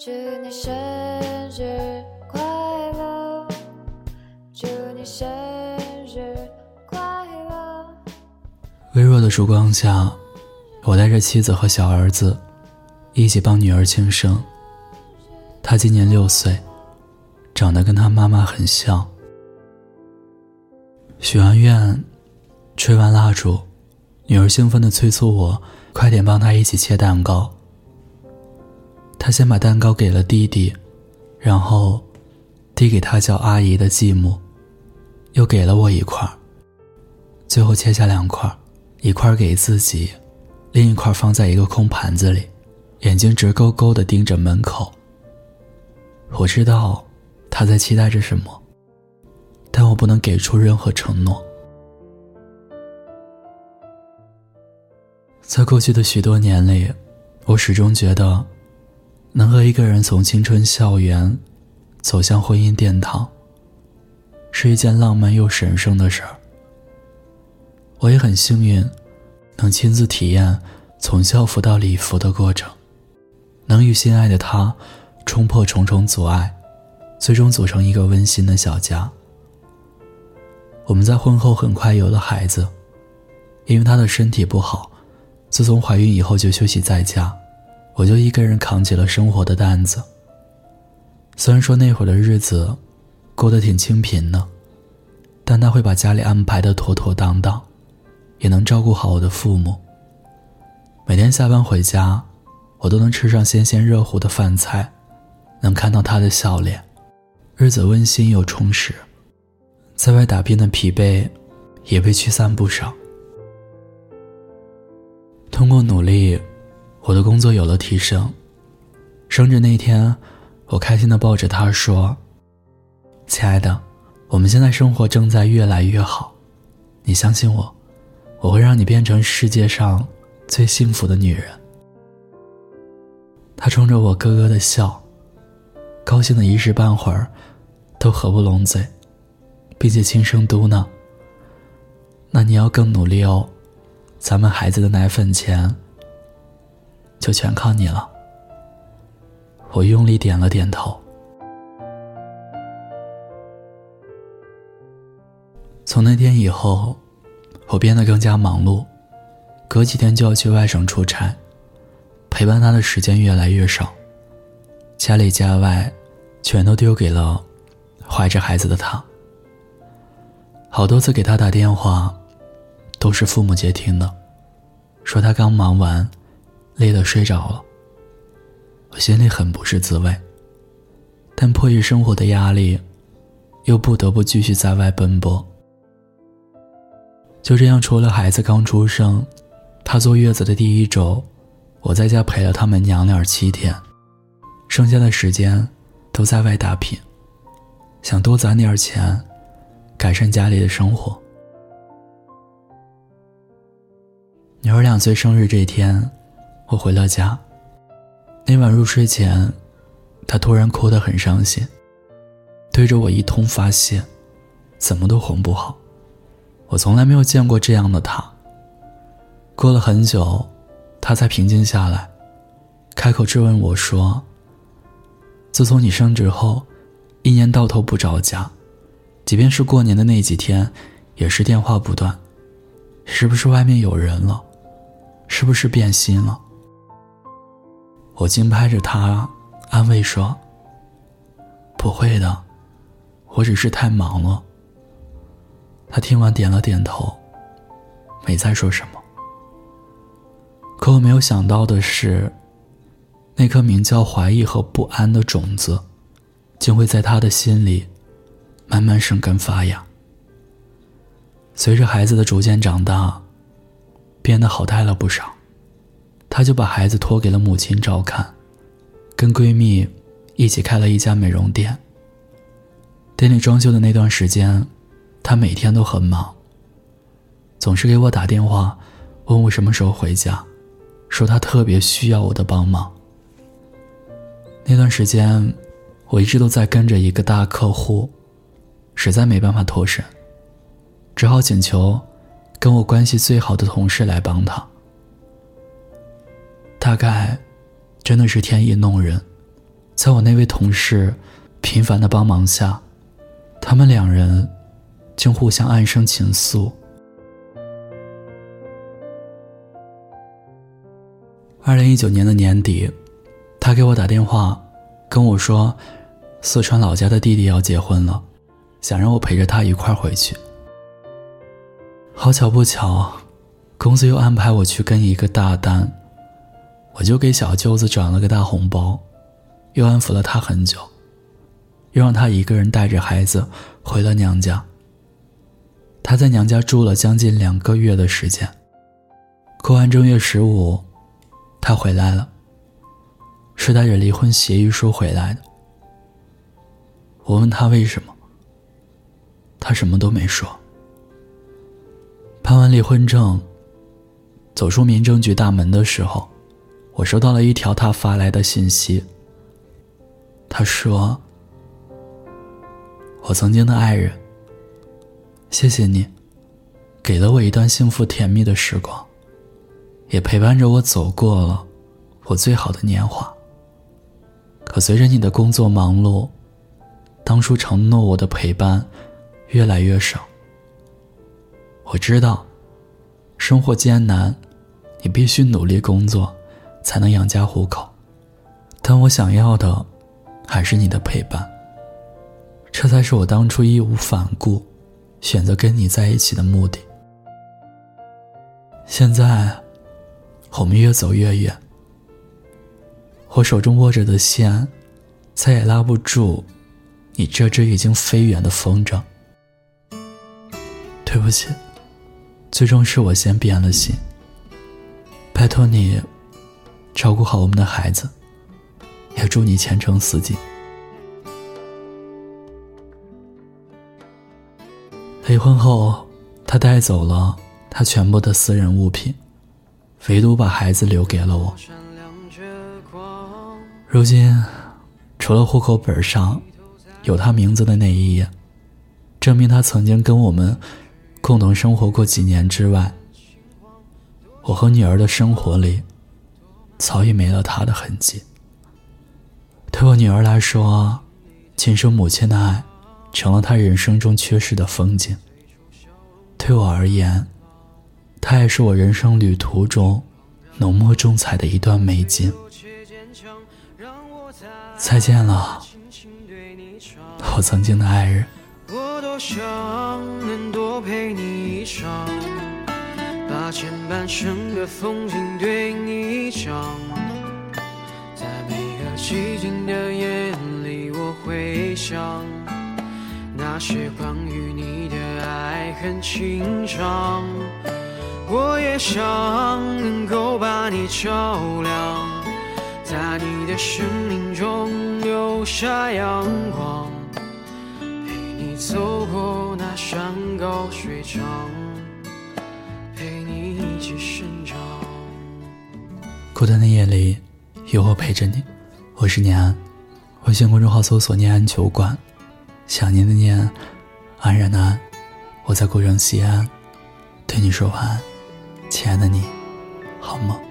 祝你生日快乐！祝你生日快乐！微弱的烛光下，我带着妻子和小儿子一起帮女儿庆生。她今年六岁，长得跟她妈妈很像。许完愿，吹完蜡烛，女儿兴奋地催促我快点帮她一起切蛋糕。他先把蛋糕给了弟弟，然后递给他叫阿姨的继母，又给了我一块最后切下两块一块给自己，另一块放在一个空盘子里，眼睛直勾勾地盯着门口。我知道他在期待着什么。但我不能给出任何承诺。在过去的许多年里，我始终觉得，能和一个人从青春校园走向婚姻殿堂，是一件浪漫又神圣的事儿。我也很幸运，能亲自体验从校服到礼服的过程，能与心爱的他冲破重重阻碍，最终组成一个温馨的小家。我们在婚后很快有了孩子，因为他的身体不好，自从怀孕以后就休息在家，我就一个人扛起了生活的担子。虽然说那会儿的日子过得挺清贫的，但他会把家里安排的妥妥当当，也能照顾好我的父母。每天下班回家，我都能吃上鲜鲜热乎的饭菜，能看到他的笑脸，日子温馨又充实。在外打拼的疲惫，也被驱散不少。通过努力，我的工作有了提升。生日那天，我开心的抱着他说：“亲爱的，我们现在生活正在越来越好，你相信我，我会让你变成世界上最幸福的女人。”他冲着我咯咯的笑，高兴的一时半会儿都合不拢嘴。并且轻声嘟囔：“那你要更努力哦，咱们孩子的奶粉钱就全靠你了。”我用力点了点头。从那天以后，我变得更加忙碌，隔几天就要去外省出差，陪伴他的时间越来越少，家里家外全都丢给了怀着孩子的他。好多次给他打电话，都是父母接听的，说他刚忙完，累得睡着了。我心里很不是滋味，但迫于生活的压力，又不得不继续在外奔波。就这样，除了孩子刚出生，他坐月子的第一周，我在家陪了他们娘俩七天，剩下的时间都在外打拼，想多攒点钱。改善家里的生活。女儿两岁生日这天，我回了家。那晚入睡前，她突然哭得很伤心，对着我一通发泄，怎么都哄不好。我从来没有见过这样的她。过了很久，她才平静下来，开口质问我说：“自从你升职后，一年到头不着家。”即便是过年的那几天，也是电话不断。是不是外面有人了？是不是变心了？我轻拍着他，安慰说：“不会的，我只是太忙了。”他听完点了点头，没再说什么。可我没有想到的是，那颗名叫怀疑和不安的种子，竟会在他的心里。慢慢生根发芽。随着孩子的逐渐长大，变得好带了不少，她就把孩子托给了母亲照看，跟闺蜜一起开了一家美容店。店里装修的那段时间，她每天都很忙，总是给我打电话，问我什么时候回家，说她特别需要我的帮忙。那段时间，我一直都在跟着一个大客户。实在没办法脱身，只好请求跟我关系最好的同事来帮他。大概真的是天意弄人，在我那位同事频繁的帮忙下，他们两人竟互相暗生情愫。二零一九年的年底，他给我打电话，跟我说，四川老家的弟弟要结婚了，想让我陪着他一块儿回去。好巧不巧，公司又安排我去跟一个大单，我就给小舅子转了个大红包。又安抚了他很久，又让他一个人带着孩子回了娘家。他在娘家住了将近两个月的时间。过完正月十五，他回来了，是带着离婚协议书回来的。我问他为什么，他什么都没说。办完离婚证，走出民政局大门的时候，我收到了一条他发来的信息。他说：“我曾经的爱人，谢谢你，给了我一段幸福甜蜜的时光，也陪伴着我走过了我最好的年华。可随着你的工作忙碌，当初承诺我的陪伴越来越少。我知道，生活艰难，你必须努力工作，才能养家糊口。但我想要的。”还是你的陪伴，这才是我当初义无反顾选择跟你在一起的目的。现在，我们越走越远，我手中握着的线，再也拉不住你这只已经飞远的风筝。对不起，最终是我先变了心。拜托你，照顾好我们的孩子。也祝你前程似锦。离婚后，他带走了他全部的私人物品，唯独把孩子留给了我。如今，除了户口本上有他名字的那一页，证明他曾经跟我们共同生活过几年之外，我和女儿的生活里早已没了他的痕迹。对我女儿来说，亲生母亲的爱成了她人生中缺失的风景。对我而言，她也是我人生旅途中浓墨重彩的一段美景。再见了，我曾经的爱人。我多想能多陪你一场，把前半生的风景对你讲。在每个寂静的夜里，我会想那些关于你的爱恨情长。我也想能够把你照亮，在你的生命中留下阳光，陪你走过那山高水长，夜里，有我陪着你。我是念安，微信公众号搜索“念安酒馆”，想念的念，安然的安，我在古城西安，对你说晚安，亲爱的你，好梦。